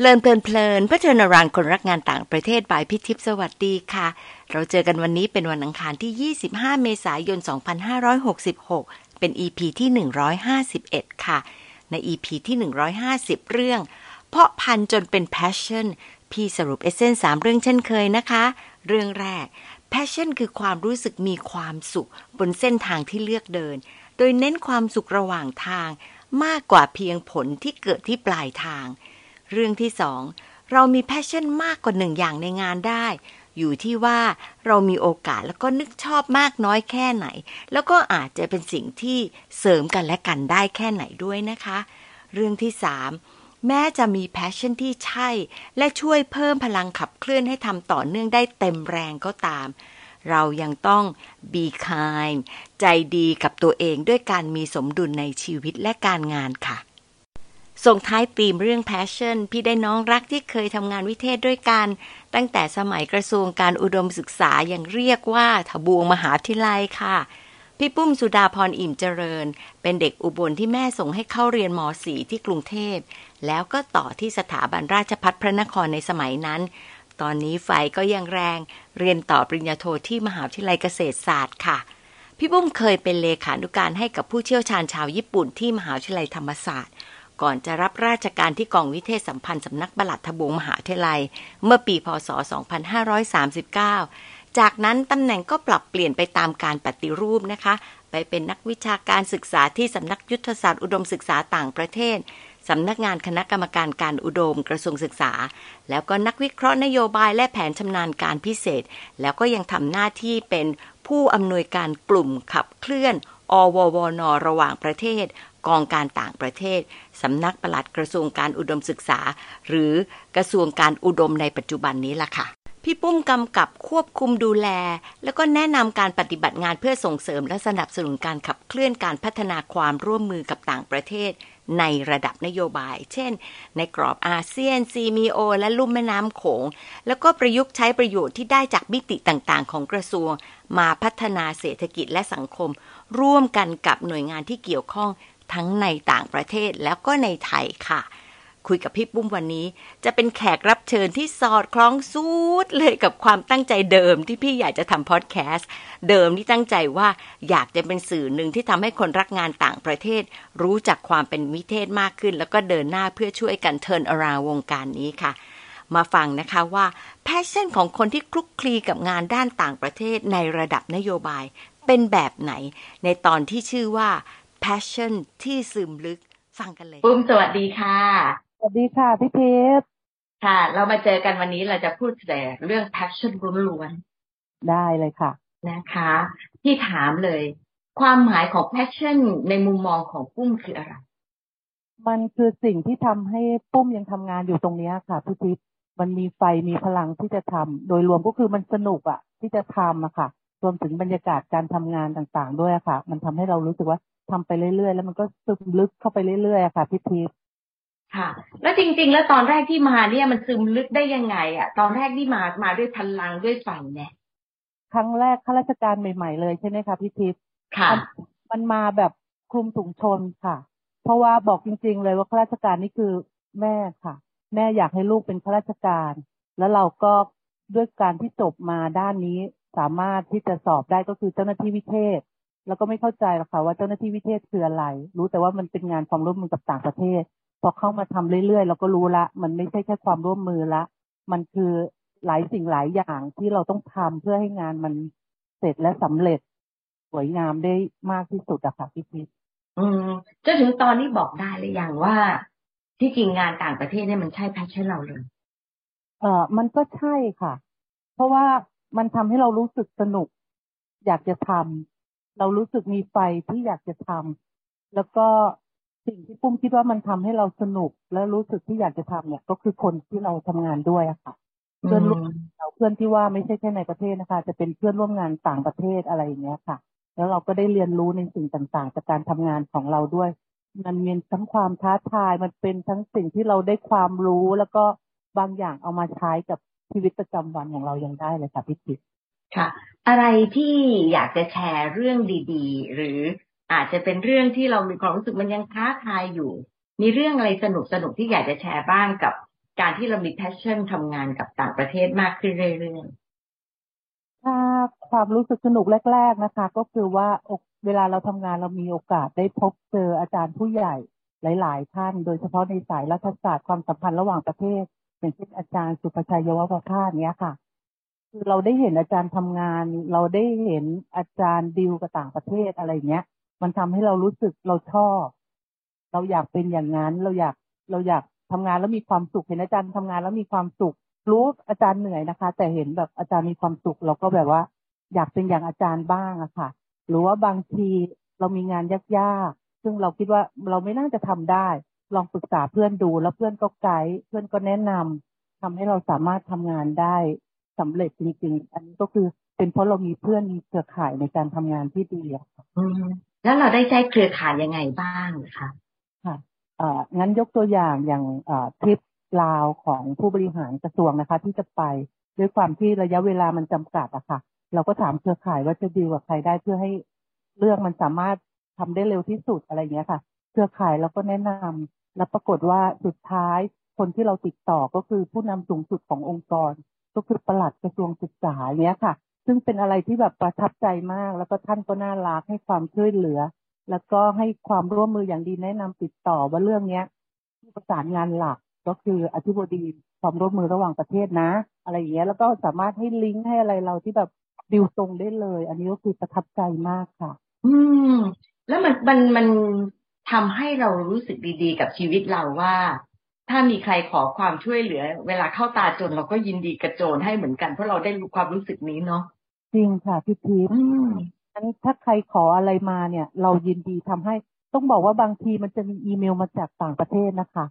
เลินเพลินเพลินเพื่อเชิญรันคนรักงานต่างประเทศบายพิทิพสวัสดีค่ะ เราเจอกันวันนี้เป็นวันอังคารที่ 25 เมษายน 2566 เป็น EP ที่ 151 ค่ะ ใน EP ที่ 150 เรื่อง เพาะพันจนเป็น passion พี่สรุปเอเซนสามเรื่องเช่นเคยนะคะ เรื่องแรก passion คือความรู้สึกมีความสุข บนเส้นทางที่เลือกเดิน โดยเน้นความสุขระหว่างทาง มากกว่าเพียงผลที่เกิดที่ปลายทาง เรื่องที่สองเรามี passion มากกว่าหนึ่งอย่างในงานได้ อยู่ที่ว่าเรามีโอกาสแล้วก็นึกชอบมากน้อยแค่ไหน แล้วก็อาจจะเป็นสิ่งที่เสริมกันและกันได้แค่ไหนด้วยนะคะ เรื่องที่สามแม้จะมี passion ที่ใช่ และช่วยเพิ่มพลังขับเคลื่อนให้ทำต่อเนื่องได้เต็มแรงก็ตาม เรายังต้อง be kind ใจดีกับตัวเองด้วยการมีสมดุลในชีวิตและการงานค่ะ ส่งท้ายตีมเรื่อง passion พี่ได้น้องรักที่เคยทำงานวิเทศด้วยกัน ตั้งแต่สมัยกระทรวงการอุดมศึกษาอยังเรียกว่าทบวงมหาวิทยาลัยค่ะ พี่ปุ้มสุดาพรอิ่มเจริญ เป็นเด็กอุบลที่แม่ส่งให้เข้าเรียนม .4 ที่กรุงเทพ แล้วก็ต่อที่สถาบันราชพัฒพระนครในสมัยนั้น ตอนนี้ไฟก็ยังแรง เรียนต่อปริญญาโทที่มหาวิทยาลัยเกษตรศาสตร์ค่ะพี่ปุ้มเคยเป็นเลขานุการให้กับผู้เชี่ยวชาญชาวญี่ปุ่นที่มหาวิทยาลัยธรรมศาสตร์ ก่อนจะรับราชการที่กองวิเทศสัมพันธ์สำนักบลัดทบวงมหาเทลัย เมื่อปีพศ 2539 จากนั้นตำแหน่งก็ปรับเปลี่ยนไปตามการปฏิรูปนะคะ ไปเป็นนักวิชาการศึกษาที่สำนักยุทธศาสตร์อุดมศึกษาต่างประเทศสำนักงานคณะกรรมการการอุดมกระทรวงศึกษา แล้วก็นักวิเคราะห์นโยบายและแผนชำนาญการพิเศษ แล้วก็ยังทำหน้าที่เป็นผู้อำนวยการกลุ่มขับเคลื่อน อววนระหว่างประเทศ กองการต่างประเทศ สำนักปลัดกระทรวงการอุดมศึกษา หรือกระทรวงการอุดมในปัจจุบันนี้ล่ะค่ะพี่ปุ้มกำกับควบคุมดูแล แล้วก็แนะนำการปฏิบัติงานเพื่อส่งเสริมและสนับสนุนการขับเคลื่อนการพัฒนาความร่วมมือกับต่างประเทศ ในระดับนโยบาย เช่น ในกรอบอาเซียนซีมีโอและลุ่มแม่น้ำโขง แล้วก็ประยุกต์ใช้ประโยชน์ที่ได้จากมิติต่างๆ ของกระทรวง มาพัฒนาเศรษฐกิจและสังคม ร่วมกันกับหน่วยงานที่เกี่ยวข้องทั้งในต่างประเทศแล้วก็ในไทยค่ะ คุยกับพี่ปุ้มวันนี้ จะเป็นแขกรับเชิญที่สอดคล้องสูดเลยกับความตั้งใจเดิมที่พี่อยากจะทำพอดแคสต์เดิมที่ตั้งใจว่าอยากจะเป็นสื่อหนึ่งที่ทำให้คนรักงานต่างประเทศ รู้จักความเป็นวิเทศมากขึ้น แล้วก็เดินหน้าเพื่อช่วยกัน turn around วงการนี้ค่ะมาฟังนะคะว่า passion ของคนที่คลุกคลีกับงานด้านต่างประเทศในระดับนโยบาย เป็นแบบไหน ในตอนที่ชื่อว่า passion ที่ซึมลึกฟังกันเลย ปุ้มสวัสดีค่ะ สวัสดีค่ะพี่เพชรค่ะ เรามาเจอกันวันนี้เราจะพูดแต่เรื่อง passion ล้วนๆได้เลยค่ะ นะคะ ที่ถามเลย ความหมายของ passion ในมุมมองของปุ้มคืออะไร มันคือสิ่งที่ทำให้ปุ้มยังทำงานอยู่ตรงนี้ค่ะพี่ทิพย์มันมีไฟมีพลังที่จะทำโดยรวมก็คือมันสนุกอะที่จะทำอะค่ะ รวมถึงบรรยากาศการทำงานต่างๆ ด้วยค่ะ มันทำให้เรารู้สึกว่าทำไปเรื่อยๆ แล้วมันก็ซึมลึกเข้าไปเรื่อยๆค่ะพี่พีค่ะ แล้วจริง ๆ แล้วตอนแรกที่มาเนี่ยมันซึมลึกได้ยังไงอะ ตอนแรกที่มามาด้วยพลังด้วยไฟเนี่ยครั้งแรกข้าราชการใหม่ ๆ เลยใช่ไหมคะพี่พีค่ะ มันมาแบบคลุมถุงชนค่ะ เพราะว่าบอกจริง ๆ เลยว่าข้าราชการนี่คือแม่ค่ะ แม่อยากให้ลูกเป็นข้าราชการ แล้วเราก็ด้วยการที่จบมาด้านนี้ สามารถที่จะสอบได้ก็คือเจ้าหน้าที่วิเทศ แล้วก็ไม่เข้าใจหรอกค่ะว่าเจ้าหน้าที่วิเทศคืออะไร รู้แต่ว่ามันเป็นงานความร่วมมือกับต่างประเทศ พอเข้ามาทำเรื่อยๆเราก็รู้ละ มันไม่ใช่แค่ความร่วมมือละ มันคือหลายสิ่งหลายอย่างที่เราต้องทำเพื่อให้งานมันเสร็จและสำเร็จสวยงามได้มากที่สุดอะค่ะพี่พิษอืมจนถึงตอนนี้บอกได้หรือยังว่าที่จริงงานต่างประเทศเนี่ยมันใช่แพชชั่นเราเลย เออมันก็ใช่ค่ะ เพราะว่า มันทำให้เรารู้สึกสนุก อยากจะทำเรารู้สึกมีไฟที่อยากจะทำแล้วก็สิ่งที่ปุ้มคิดว่ามันทำให้เราสนุก และรู้สึกที่อยากจะทำเนี่ย ก็คือคนที่เราทำงานด้วยอะค่ะ เพื่อนร่วมเราเพื่อนที่ว่าไม่ใช่แค่ในประเทศนะคะ จะเป็นเพื่อนร่วมงานต่างประเทศอะไรอย่างเงี้ยค่ะ แล้วเราก็ได้เรียนรู้ในสิ่งต่างๆ จากการทำงานของเราด้วย มันมีทั้งความท้าทายมันเป็นทั้งสิ่งที่เราได้ความรู้แล้วก็บางอย่างเอามาใช้กับ ชีวิตประจำวันของเรายังได้เลยค่ะพี่ติ๊กค่ะ อะไรที่อยากจะแชร์เรื่องดีๆ หรืออาจจะเป็นเรื่องที่เรามีความรู้สึกมันยังท้าทายอยู่ มีเรื่องอะไรสนุกสนุกที่อยากจะแชร์บ้างกับการที่เรามี passion ทำงานกับต่างประเทศมากขึ้นเรื่อยถ้าความรู้สึกสนุกแรก ๆนะคะ ก็คือว่าอกเวลาเราทำงานเรามีโอกาสได้พบเจออาจารย์ผู้ใหญ่หลาย ๆ ท่าน โดยเฉพาะในสายรัฐศาสตร์ความสัมพันธ์ระหว่างประเทศ อย่างเช่นอาจารย์สุภชัยยวประภาสเนี้ยค่ะ คือเราได้เห็นอาจารย์ทำงาน เราได้เห็นอาจารย์ดิวกับต่างประเทศอะไรเงี้ย มันทำให้เรารู้สึกเราชอบ เราอยากเป็นอย่างนั้น เราอยากเราอยากทำงานแล้วมีความสุขเห็นอาจารย์ทำงานแล้วมีความสุข รู้อาจารย์เหนื่อยนะคะ แต่เห็นแบบอาจารย์มีความสุข เราก็แบบว่า อยากเป็นอย่างอาจารย์บ้างอะค่ะ หรือว่าบางทีเรามีงานยากๆซึ่งเราคิดว่าเราไม่น่าจะทำได้ ลองปรึกษาเพื่อนดูแล้วเพื่อนก็ไกด์เพื่อนก็แนะนำทำให้เราสามารถทำงานได้สำเร็จจริง ๆ อันนี้ก็คือเป็นเพราะเรามีเพื่อนมีเครือข่ายในการทำงานที่ดีอะค่ะๆอืมแล้วเราได้ใจเครือข่ายยังไงบ้างคะค่ะเอ่องั้นยกตัวอย่างอย่างเอ่อทริปลาวของผู้บริหารกระทรวงนะคะ ที่จะไปด้วยความที่ระยะเวลามันจำกัดอะค่ะ เราก็ถามเครือข่ายว่าจะดีลกับใครได้เพื่อให้เรื่องมันสามารถทำได้เร็วที่สุดอะไรอย่างเงี้ยค่ะ เครือข่ายเราก็แนะนำ แล้วปรากฏว่าสุดท้ายคนที่เราติดต่อก็คือผู้นำสูงสุดขององค์กร ก็คือประหลัดกระทรวงศึกษาเนี้ยค่ะ ซึ่งเป็นอะไรที่แบบประทับใจมาก แล้วก็ท่านก็น่ารักให้ความช่วยเหลือ แล้วก็ให้ความร่วมมืออย่างดีแนะนำติดต่อว่าเรื่องเนี้ยผู้ประสานงานหลักก็คืออธิบดีความร่วมมือระหว่างประเทศนะ อะไรอย่างเงี้ยแล้วก็สามารถให้ลิงก์ให้อะไรเราที่แบบดิวตรงได้เลย อันนี้ก็คือประทับใจมากค่ะ อืม แล้วมันมันมัน ทำให้เรารู้สึกดีๆ กับชีวิตเราว่า ถ้ามีใครขอความช่วยเหลือ เวลาเข้าตาจนเราก็ยินดีกระโจนให้เหมือนกัน เพราะเราได้รู้ความรู้สึกนี้เนาะจริงค่ะพี่ทิพย์อืมอันนี้ถ้าใครขออะไรมาเนี่ย เรายินดีทำให้ต้องบอกว่าบางทีมันจะมีอีเมลมาจากต่างประเทศนะคะ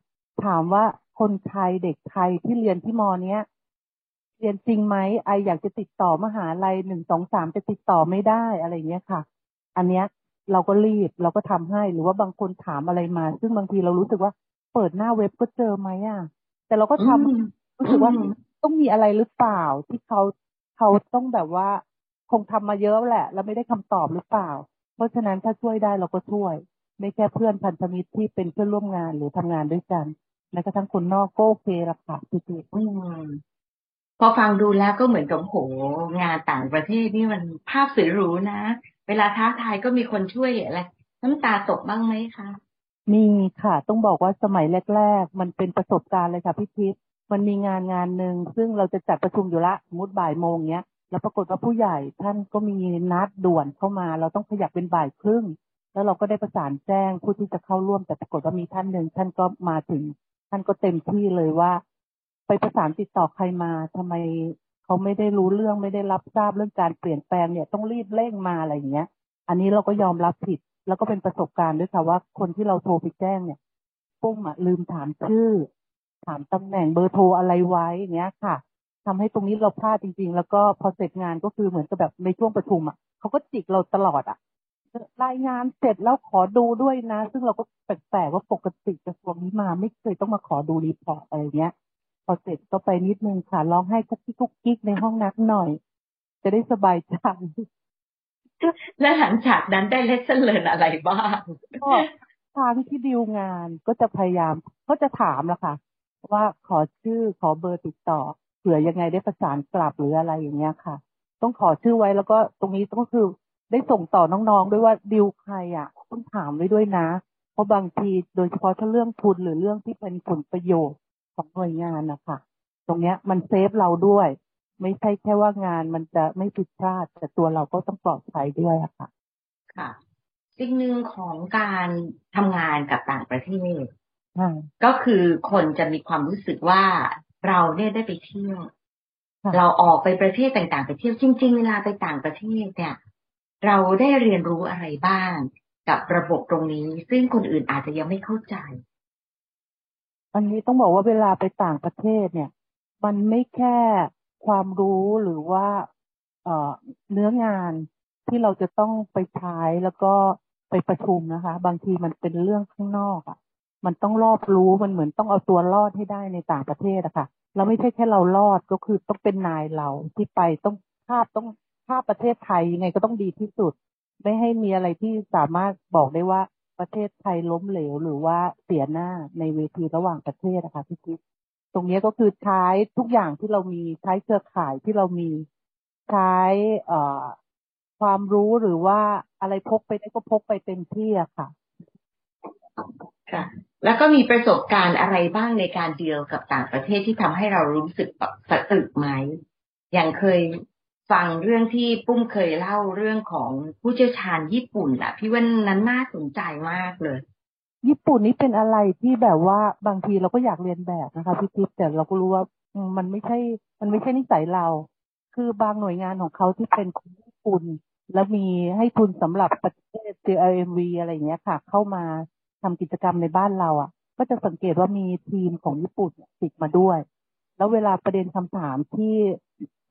ถามว่าคนไทยเด็กไทยที่เรียนที่มอเนี้ยเรียนจริงไหมไออยากจะติดต่อมหาลัยหนึ่งสองสามจะติดต่อไม่ได้อะไรเงี้ยค่ะ อันเนี้ย เราก็รีบเราก็ทำให้หรือว่าบางคนถามอะไรมา ซึ่งบางทีเรารู้สึกว่าเปิดหน้าเว็บก็เจอไหมอะ แต่เราก็ทำอืมรู้สึกว่าอืมต้องมีอะไรหรือเปล่าที่เขาเขาต้องแบบว่าคงทำมาเยอะแหละ แล้วไม่ได้คำตอบหรือเปล่า เพราะฉะนั้นถ้าช่วยได้เราก็ช่วย ไม่แค่เพื่อนพันธมิตรที่เป็นเพื่อนร่วมงานหรือทำงานด้วยกันแม้กระทั่งคนนอกก็โอเคละค่ะพี่ติ๊กอืม พอฟังดูแล้วก็เหมือนกับโหงานต่างประเทศนี่มันภาพสวยหรูนะ เวลาท้าทายก็มีคนช่วยอะไรน้ำตาตกบ้างไหมคะมีค่ะ ต้องบอกว่าสมัยแรก ๆ มันเป็นประสบการณ์เลยค่ะพี่ทิพย์มันมีงานงานหนึ่งซึ่งเราจะจัดประชุมอยู่ละสมมติบ่ายโมงเนี้ยแล้วปรากฏว่าผู้ใหญ่ท่านก็มีนัดด่วนเข้ามา เราต้องขยับเป็นบ่ายครึ่ง แล้วเราก็ได้ประสานแจ้งผู้ที่จะเข้าร่วมแต่ปรากฏว่ามีท่านหนึ่งท่านก็มาถึง ท่านก็เต็มที่เลยว่า ไปประสานติดต่อใครมาทำไมเขาไม่ได้รู้เรื่องไม่ได้รับทราบเรื่องการเปลี่ยนแปลงเนี่ยต้องรีบเร่งมาอะไรอย่างเงี้ย อันนี้เราก็ยอมรับผิด แล้วก็เป็นประสบการณ์ด้วยค่ะว่าคนที่เราโทรไปแจ้งเนี่ยปุ้มอะลืมถามชื่อ ถามตำแหน่งเบอร์โทรอะไรไว้อย่างเงี้ยค่ะทำให้ตรงนี้เราพลาดจริง ๆ แล้วก็พอเสร็จงานก็คือเหมือนกับแบบในช่วงประชุมอะเขาก็จิกเราตลอดอะรายงานเสร็จแล้วขอดูด้วยนะ ซึ่งเราก็แปลกๆว่าปกติกระทรวงนี้มาไม่เคยต้องมาขอดู report อะไรเงี้ย พอเสร็จก็ไปนิดนึงค่ะร้องไห้กุ๊กกิ๊กกุ๊กกิ๊กในห้องสักหน่อย จะได้สบายใจและหลังจากนั้นได้ lesson learned อะไรบ้างก็ทางที่ดีลงานก็จะพยายามก็จะถามละค่ะ ว่าขอชื่อขอเบอร์ติดต่อเผื่อยังไงได้ประสานกลับหรืออะไรอย่างเงี้ยค่ะ ต้องขอชื่อไว้แล้วก็ตรงนี้ต้องคือได้ส่งต่อน้องๆด้วยว่าดีลใครอะ ต้องถามไว้ด้วยนะ เพราะบางทีโดยเฉพาะถ้าเรื่องทุนหรือเรื่องที่เป็นผลประโยชน์ ของหน่วยงานนะคะตรงเนี้ยมันเซฟเราด้วย ไม่ใช่แค่ว่างานมันจะไม่ผิดพลาด แต่ตัวเราก็ต้องปลอดภัยด้วยอะค่ะ ค่ะ สิ่งหนึ่งของการทำงานกับต่างประเทศค่ะก็คือคนจะมีความรู้สึกว่าเราเนี่ยได้ไปเที่ยวค่ะเราออกไปประเทศต่างๆไปเที่ยวจริง ๆ เวลาไปต่างประเทศเนี่ย เราได้เรียนรู้อะไรบ้าง กับระบบตรงนี้ ซึ่งคนอื่นอาจจะยังไม่เข้าใจ อันนี้ต้องบอกว่าเวลาไปต่างประเทศเนี่ย มันไม่แค่ความรู้หรือว่าเนื้องานที่เราจะต้องไปใช้แล้วก็ไปประชุมนะคะ บางทีมันเป็นเรื่องข้างนอกอะ่ะ มันต้องรอบรู้มันเหมือนต้องเอาตัวรอดให้ได้ในต่างประเทศอะค่ะเราไม่ใช่แค่เรารอดก็คือต้องเป็นนายเราที่ไปต้องภาพต้องภาพประเทศไทยยังไงก็ต้องดีที่สุด ไม่ให้มีอะไรที่สามารถบอกได้ว่า ประเทศไทยล้มเหลวหรือว่าเสียหน้าในเวทีระหว่างประเทศนะคะพี่คิดตรงนี้ก็คือใช้ทุกอย่างที่เรามีใช้เครือข่ายที่เรามีใช้ความรู้หรือว่าอะไรพกไปได้ก็พกไปเต็มที่อะค่ะ ค่ะ แล้วก็มีประสบการณ์อะไรบ้างในการเดียวกับต่างประเทศที่ทำให้เรารู้สึกสะตึกไหมอย่างเคย ฟังเรื่องที่ปุ้มเคยเล่าเรื่องของผู้เชี่ยวชาญญี่ปุ่นอะพี่ว่านั้นน่าสนใจมากเลย ญี่ปุ่นนี่เป็นอะไรที่แบบว่าบางทีเราก็อยากเรียนแบบนะคะพี่ทิพย์แต่เราก็รู้ว่ามันไม่ใช่ มันไม่ใช่นิสัยเรา คือบางหน่วยงานของเขาที่เป็นคนญี่ปุ่น แล้วมีให้ทุนสำหรับประเทศ JLMV อะไรอย่างเงี้ยค่ะ เข้ามาทำกิจกรรมในบ้านเราอะ ก็จะสังเกตว่ามีทีมของญี่ปุ่นติดมาด้วย แล้วเวลาประเด็นคำถามที่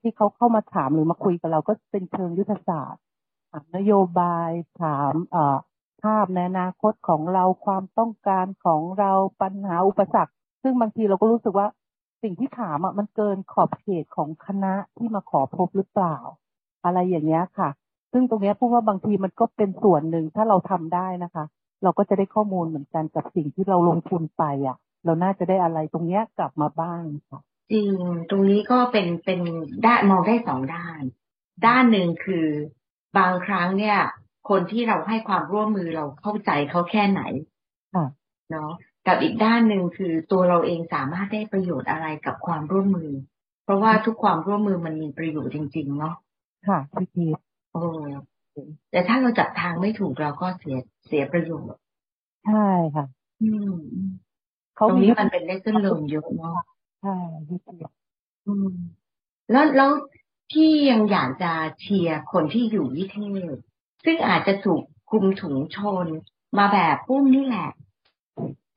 ที่เขาเข้ามาถามหรือมาคุยกับเราก็เป็นเชิงยุทธศาสตร์ ถามนโยบายถามเอ่อภาพในอนาคตของเราความต้องการของเราปัญหาอุปสรรค ซึ่งบางทีเราก็รู้สึกว่าสิ่งที่ถามอะมันเกินขอบเขตของคณะที่มาขอพบหรือเปล่า อะไรอย่างเงี้ยค่ะ ซึ่งตรงเนี้ยพูดว่าบางทีมันก็เป็นส่วนหนึ่งถ้าเราทำได้นะคะ เราก็จะได้ข้อมูลเหมือนกันกับสิ่งที่เราลงทุนไปอะ เราน่าจะได้อะไรตรงเนี้ยกลับมาบ้างค่ะ จริงตรงนี้ก็เป็นเป็นด้านมองได้สองด้าน ด้านหนึ่งคือบางครั้งเนี่ย คนที่เราให้ความร่วมมือเราเข้าใจเขาแค่ไหนค่ะเนาะกับอีกด้านหนึ่งคือตัวเราเองสามารถได้ประโยชน์อะไรกับความร่วมมือ เพราะว่าทุกความร่วมมือมันมีประโยชน์จริง ๆ เนาะค่ะพี่พีชโอ้แต่ถ้าเราจับทางไม่ถูกเราก็เสียเสียประโยชน์ใช่ค่ะ อืมตเขารงมีนี้มันเป็นเลสเซนเลิเยอะเนาะใช่พี่พีชอืมแล้วแล้วที่ยังอยากจะเชียร์คนที่อยู่วิเทศ ซึ่งอาจจะถูกคลุมถุงชนมาแบบปุ้มนี่แหละ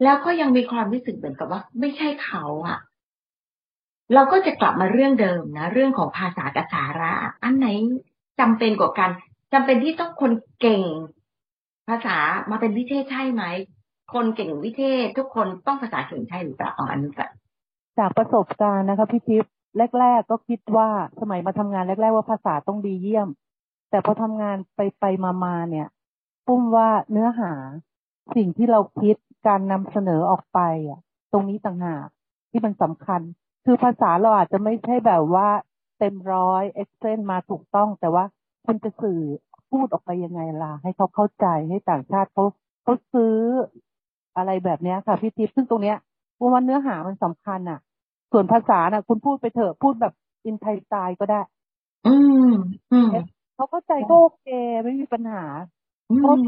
แล้วก็ยังมีความรู้สึกเหมือนกับว่า ไม่ใช่เขาอะเราก็จะกลับมาเรื่องเดิมนะ เรื่องของภาษากับสาระ อันไหนจำเป็นกว่ากันจำเป็นที่ต้องคนเก่ง ภาษามาเป็นวิเทศใช่ไหม คนเก่งวิเทศ ทุกคนต้องภาษาเก่งใช่หรือเปล่าอันนี้ก่อน จากประสบการณ์นะคะพี่ทิพย์แรก ๆ ก็คิดว่าสมัยมาทำงานแรก ๆ ว่าภาษาต้องดีเยี่ยม แต่พอทำงานไปไปมามาเนี่ยปุ้มว่าเนื้อหาสิ่งที่เราคิดการนำเสนอออกไปอะ ตรงนี้ต่างหากที่มันสำคัญ คือภาษาเราอาจจะไม่ใช่แบบว่าเต็มร้อยเอ็กเซนมาถูกต้อง แต่ว่าคุณจะสื่อพูดออกไปยังไงล่ะ ให้เขาเข้าใจให้ต่างชาติเขาเขาซื้ออะไรแบบนี้ค่ะพี่ทิพย์ซึ่งตรงเนี้ย ปุ้มว่าเนื้อหามันสำคัญอะ ส่วนภาษาน่ะ คุณพูดไปเถอะพูดแบบอินไทยสไตล์ก็ได้ อืมอืมเขาเข้าใจก็โอเคไม่มีปัญหาอืม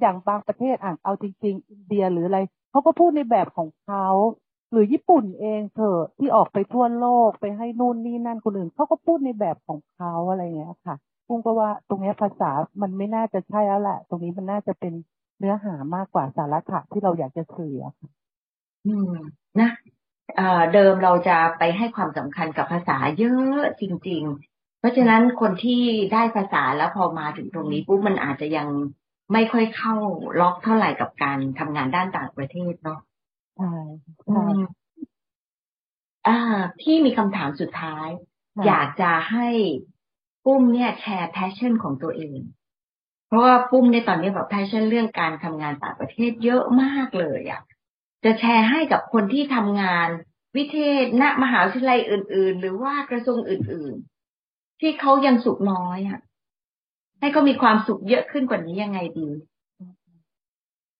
อย่างบางประเทศอ่านเอาจริง ๆ อินเดียหรืออะไรเขาก็พูดในแบบของเขาหรือญี่ปุ่นเองเถอะที่ออกไปทั่วโลกไปให้นู่นนี่นั่นคนอื่นเขาก็พูดในแบบของเขาอะไรเงี้ยค่ะพุ่งก็ว่าตรงเนี้ยภาษามันไม่น่าจะใช่แล้วแหละ ตรงนี้มันน่าจะเป็นเนื้อหามากกว่าสาระที่เราอยากจะสื่ออะค่ะ อืมนะเอ่อเดิมเราจะไปให้ความสำคัญกับภาษาเยอะจริง ๆ เพราะฉะนั้นคนที่ได้ภาษาแล้วพอมาถึงตรงนี้ปุ๊บมันอาจจะยังไม่ค่อยเข้าล็อกเท่าไหร่กับการทำงานด้านต่างประเทศเนาะใช่อืใช่มอ่าพี่มีคำถามสุดท้ายค่ะอยากจะให้ปุ้มเนี่ยแชร์ passion ของตัวเอง เพราะว่าปุ้มเนี่ยตอนนี้แบบ passion เรื่องการทำงานต่างประเทศเยอะมากเลยอะ จะแชร์ให้กับคนที่ทำงาน วิเทศณมหาวิทยาลัยอื่น ๆ หรือว่ากระทรวงอื่น ๆ ที่เขายังสุขน้อยอะ ให้เขามีความสุขเยอะขึ้นกว่านี้ยังไงดี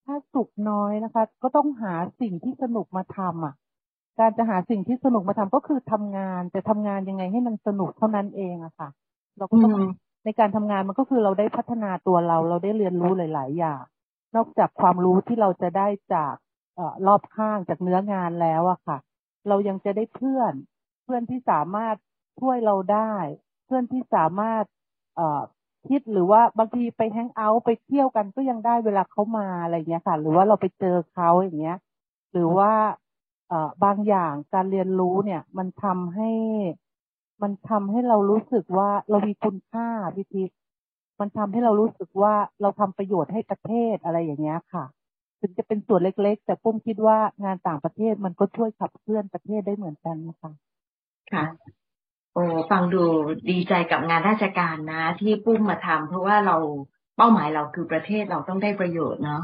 ถ้าสุขน้อยนะคะ ก็ต้องหาสิ่งที่สนุกมาทำอะ การจะหาสิ่งที่สนุกมาทำก็คือทำงาน แต่ทำงานยังไงให้มันสนุกเท่านั้นเองอะค่ะ เราก็อืต้องมในการทำงานมันก็คือเราได้พัฒนาตัวเรา เราได้เรียนรู้หลาย ๆ อย่างนอกจากความรู้ที่เราจะได้จากเอ่อ รอบข้างจากเนื้องานแล้วอะค่ะ เรายังจะได้เพื่อน เพื่อนที่สามารถช่วยเราได้ เพื่อนที่สามารถเอคิดหรือว่าบางทีไปแฮงเอาท์ไปเที่ยวกันก็ยังได้เวลาเขามาอะไรเงี้ยค่ะ หรือว่าเราไปเจอเขาอย่างเงี้ย หรือว่าเอบางอย่างการเรียนรู้เนี่ย มันทำให้ มันทำให้เรารู้สึกว่าเรามีคุณค่าพี่ทิพย์มันทำให้เรารู้สึกว่าเราทำประโยชน์ให้ประเทศอะไรอย่างเงี้ยค่ะ ถึงจะเป็นส่วนเล็ก ๆ แต่ปุ้มคิดว่างานต่างประเทศมันก็ช่วยขับเคลื่อนประเทศได้เหมือนกันนะคะค่ะโอ้ฟังดูดีใจกับงานราชการนะ ที่ปุ้มมาทำเพราะว่าเราเป้าหมายเราคือประเทศเราต้องได้ประโยชน์เนาะ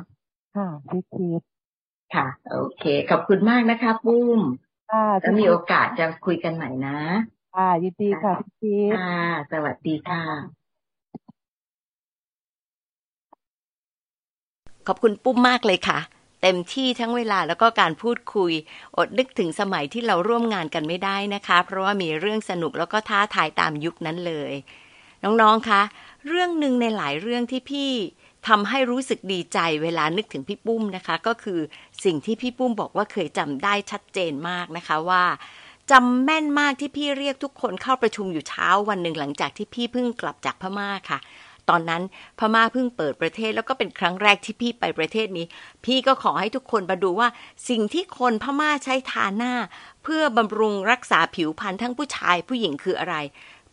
ค่ะพี่ทิพย์ค่ะ โอเค ขอบคุณมากนะคะ ปุ้มค่ะแล้วมีโอกาสจะคุยกันใหม่นะ ค่ะยินดีค่ะพี่พีชค่ะสวัสดีค่ะ ขอบคุณปุ้มมากเลยค่ะ เต็มที่ทั้งเวลาแล้วก็การพูดคุย อดนึกถึงสมัยที่เราร่วมงานกันไม่ได้นะคะ เพราะว่ามีเรื่องสนุกแล้วก็ท้าทายตามยุคนั้นเลย น้องๆคะเรื่องหนึ่งในหลายเรื่องที่พี่ทำให้รู้สึกดีใจเวลานึกถึงพี่ปุ้มนะคะ ก็คือสิ่งที่พี่ปุ้มบอกว่าเคยจำได้ชัดเจนมากนะคะว่าจำแม่นมากที่พี่เรียกทุกคนเข้าประชุมอยู่เช้าวันหนึ่งหลังจากที่พี่เพิ่งกลับจากพม่าค่ะ ตอนนั้นพม่าเพิ่งเปิดประเทศแล้วก็เป็นครั้งแรกที่พี่ไปประเทศนี้ พี่ก็ขอให้ทุกคนมาดูว่า สิ่งที่คนพม่าใช้ทาหน้า เพื่อบำรุงรักษาผิวพรรณทั้งผู้ชายผู้หญิงคืออะไร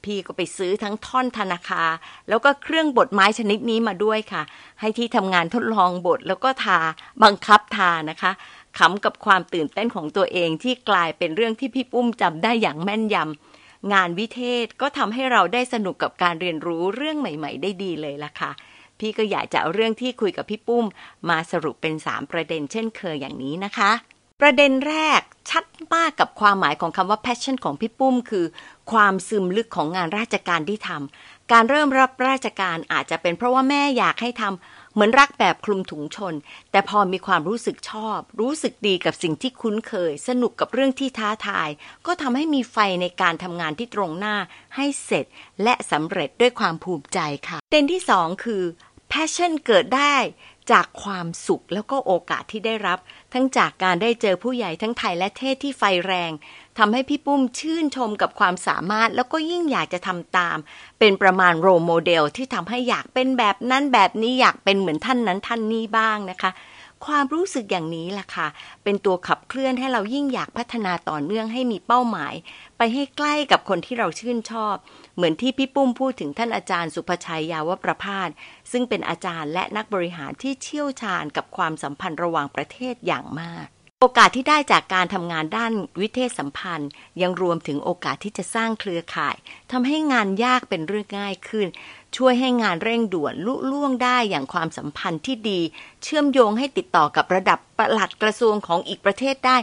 พี่ก็ไปซื้อทั้งท่อนธนาคา แล้วก็เครื่องบดไม้ชนิดนี้มาด้วยค่ะ ให้ที่ทำงานทดลองบดแล้วก็ทาบังคับทานะคะขำกับความตื่นเต้นของตัวเองที่กลายเป็นเรื่องที่พี่ปุ้มจำได้อย่างแม่นยำ งานวิเทศก็ทำให้เราได้สนุกกับการเรียนรู้เรื่องใหม่ ๆ ได้ดีเลยล่ะค่ะ พี่ก็อยากจะเอาเรื่องที่คุยกับพี่ปุ้ม มาสรุปเป็น 3 ประเด็นเช่นเคยอย่างนี้นะคะ ประเด็นแรกชัดมากกับความหมายของคำว่า passion ของพี่ปุ้ม คือ ความซึมลึกของงานราชการที่ทำการเริ่มรับราชการอาจจะเป็นเพราะว่าแม่อยากให้ทำ เหมือนรักแบบคลุมถุงชน แต่พอมีความรู้สึกชอบ รู้สึกดีกับสิ่งที่คุ้นเคย สนุกกับเรื่องที่ท้าทาย ก็ทำให้มีไฟในการทำงานที่ตรงหน้าให้เสร็จ และสำเร็จด้วยความภูมิใจค่ะเด็นที่สองคือ passion เกิดได้จากความสุขแล้วก็โอกาสที่ได้รับ ทั้งจากการได้เจอผู้ใหญ่ทั้งไทยและเทศที่ไฟแรง ทำให้พี่ปุ้มชื่นชมกับความสามารถ แล้วก็ยิ่งอยากจะทำตาม เป็นประมาณโรโมเดลที่ทำให้อยากเป็นแบบนั้นแบบนี้อยากเป็นเหมือนท่านนั้นท่านนี้บ้างนะคะ ความรู้สึกอย่างนี้ล่ะค่ะ เป็นตัวขับเคลื่อนให้เรายิ่งอยากพัฒนาต่อเนื่องให้มีเป้าหมาย ไปให้ใกล้กับคนที่เราชื่นชอบ เหมือนที่พี่ปุ้มพูดถึงท่านอาจารย์สุภชัยยาวประพาสซึ่งเป็นอาจารย์และนักบริหารที่เชี่ยวชาญกับความสัมพันธ์ระหว่างประเทศอย่างมาก โอกาสที่ได้จากการทำงานด้านวิเทศสัมพันธ์ ยังรวมถึงโอกาสที่จะสร้างเครือข่ายทำให้งานยากเป็นเรื่องง่ายขึ้น ช่วยให้งานเร่งด่วนลุล่วงได้อย่างความสัมพันธ์ที่ดี เชื่อมโยงให้ติดต่อกับระดับประหลัดกระทรวงของอีกประเทศได้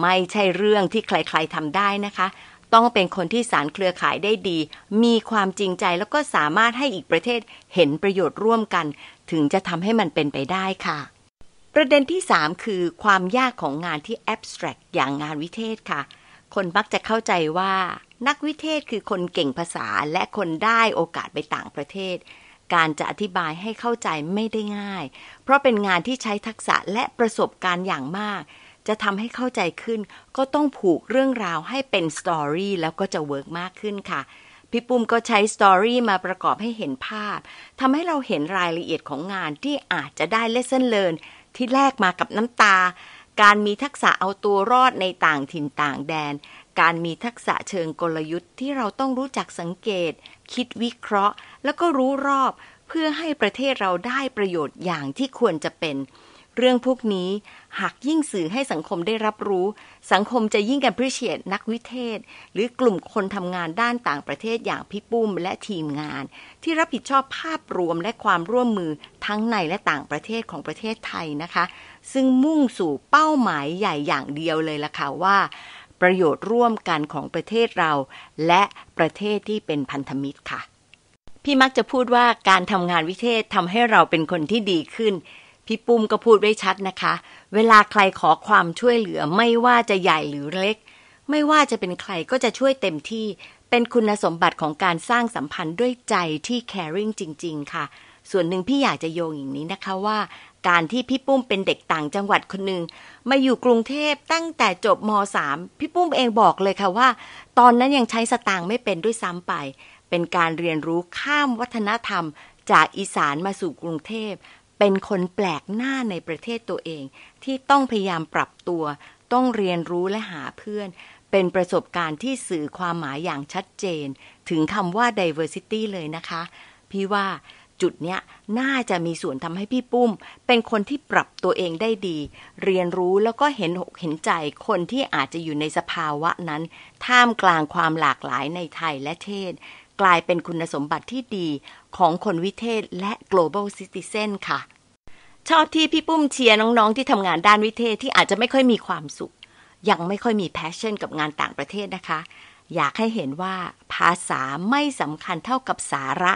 ไม่ใช่เรื่องที่ใครๆทำได้นะคะ ต้องเป็นคนที่สารเครือข่ายได้ดี มีความจริงใจแล้วก็สามารถให้อีกประเทศเห็นประโยชน์ร่วมกัน ถึงจะทำให้มันเป็นไปได้ค่ะ ประเด็นที่ 3 คือความยากของงานที่ abstract อย่างงานวิเทศค่ะ คนมักจะเข้าใจว่านักวิเทศคือคนเก่งภาษาและคนได้โอกาสไปต่างประเทศ การจะอธิบายให้เข้าใจไม่ได้ง่าย เพราะเป็นงานที่ใช้ทักษะและประสบการณ์อย่างมาก จะทำให้เข้าใจขึ้น ก็ต้องผูกเรื่องราวให้เป็น story แล้วก็จะ work มากขึ้นค่ะพี่ปุ้มก็ใช้ story มาประกอบให้เห็นภาพทำให้เราเห็นรายละเอียดของงานที่อาจจะได้ lesson learned ที่แลกมากับน้ำตา การมีทักษะเอาตัวรอดในต่างถิ่นต่างแดน การมีทักษะเชิงกลยุทธ์ที่เราต้องรู้จักสังเกต คิดวิเคราะห์ แล้วก็รู้รอบเพื่อให้ประเทศเราได้ประโยชน์อย่างที่ควรจะเป็น เรื่องพวกนี้หากยิ่งสื่อให้สังคมได้รับรู้ สังคมจะยิ่งกันพิเศษนักวิเทศ หรือกลุ่มคนทำงานด้านต่างประเทศอย่างพี่ปุ้มและทีมงาน ที่รับผิดชอบภาพรวมและความร่วมมือทั้งในและต่างประเทศของประเทศไทยนะคะ ซึ่งมุ่งสู่เป้าหมายใหญ่อย่างเดียวเลยล่ะค่ะว่า ประโยชน์ร่วมกันของประเทศเรา และประเทศที่เป็นพันธมิตรค่ะ พี่มักจะพูดว่าการทำงานวิเทศทำให้เราเป็นคนที่ดีขึ้น พี่ปุ้มก็พูดไว้ชัดนะคะ เวลาใครขอความช่วยเหลือไม่ว่าจะใหญ่หรือเล็ก ไม่ว่าจะเป็นใครก็จะช่วยเต็มที่ เป็นคุณสมบัติของการสร้างสัมพันธ์ด้วยใจที่ caring จริง ๆ ค่ะ ส่วนหนึ่งพี่อยากจะโยงอย่างนี้นะคะว่า การที่พี่ปุ้มเป็นเด็กต่างจังหวัดคนหนึ่งมาอยู่กรุงเทพตั้งแต่จบม .3 พี่ปุ้มเองบอกเลยค่ะว่า ตอนนั้นยังใช้สตางค์ไม่เป็นด้วยซ้ำไป เป็นการเรียนรู้ข้ามวัฒนธรรมจากอีสานมาสู่กรุงเทพ เป็นคนแปลกหน้าในประเทศตัวเอง ที่ต้องพยายามปรับตัว ต้องเรียนรู้และหาเพื่อน เป็นประสบการณ์ที่สื่อความหมายอย่างชัดเจน ถึงคำว่า diversity เลยนะคะ พี่ว่าจุดเนี้ยน่าจะมีส่วนทำให้พี่ปุ้ม เป็นคนที่ปรับตัวเองได้ดี เรียนรู้แล้วก็เห็นอกเห็นใจคนที่อาจจะอยู่ในสภาวะนั้น ท่ามกลางความหลากหลายในไทยและเทศ กลายเป็นคุณสมบัติที่ดีของคนวิเทศและ global citizen ค่ะ ชอบที่พี่ปุ้มเชียร์น้องๆที่ทำงานด้านวิเทศที่อาจจะไม่ค่อยมีความสุข ยังไม่ค่อยมีแพชชั่นกับงานต่างประเทศนะคะ อยากให้เห็นว่าภาษาไม่สำคัญเท่ากับสาระ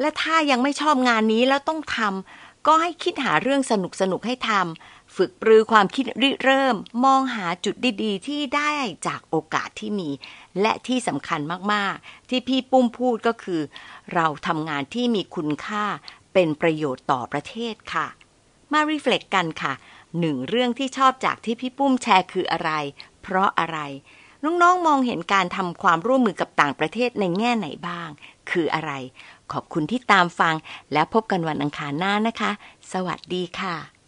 และถ้ายังไม่ชอบงานนี้แล้วต้องทำ ก็ให้คิดหาเรื่องสนุกสนุกให้ทำฝึกปรือความคิดริเริ่ม มองหาจุดดีๆ ที่ได้จากโอกาสที่มี และที่สำคัญมากๆ ที่พี่ปุ้มพูดก็คือ เราทำงานที่มีคุณค่าเป็นประโยชน์ต่อประเทศค่ะ มารีเฟล็กกันค่ะหนึ่งเรื่องที่ชอบจากที่พี่ปุ้มแชร์คืออะไร เพราะอะไร น้องๆมองเห็นการทำความร่วมมือกับต่างประเทศในแง่ไหนบ้าง คืออะไรขอบคุณที่ตามฟังและพบกันวันอังคารหน้านะคะ สวัสดีค่ะ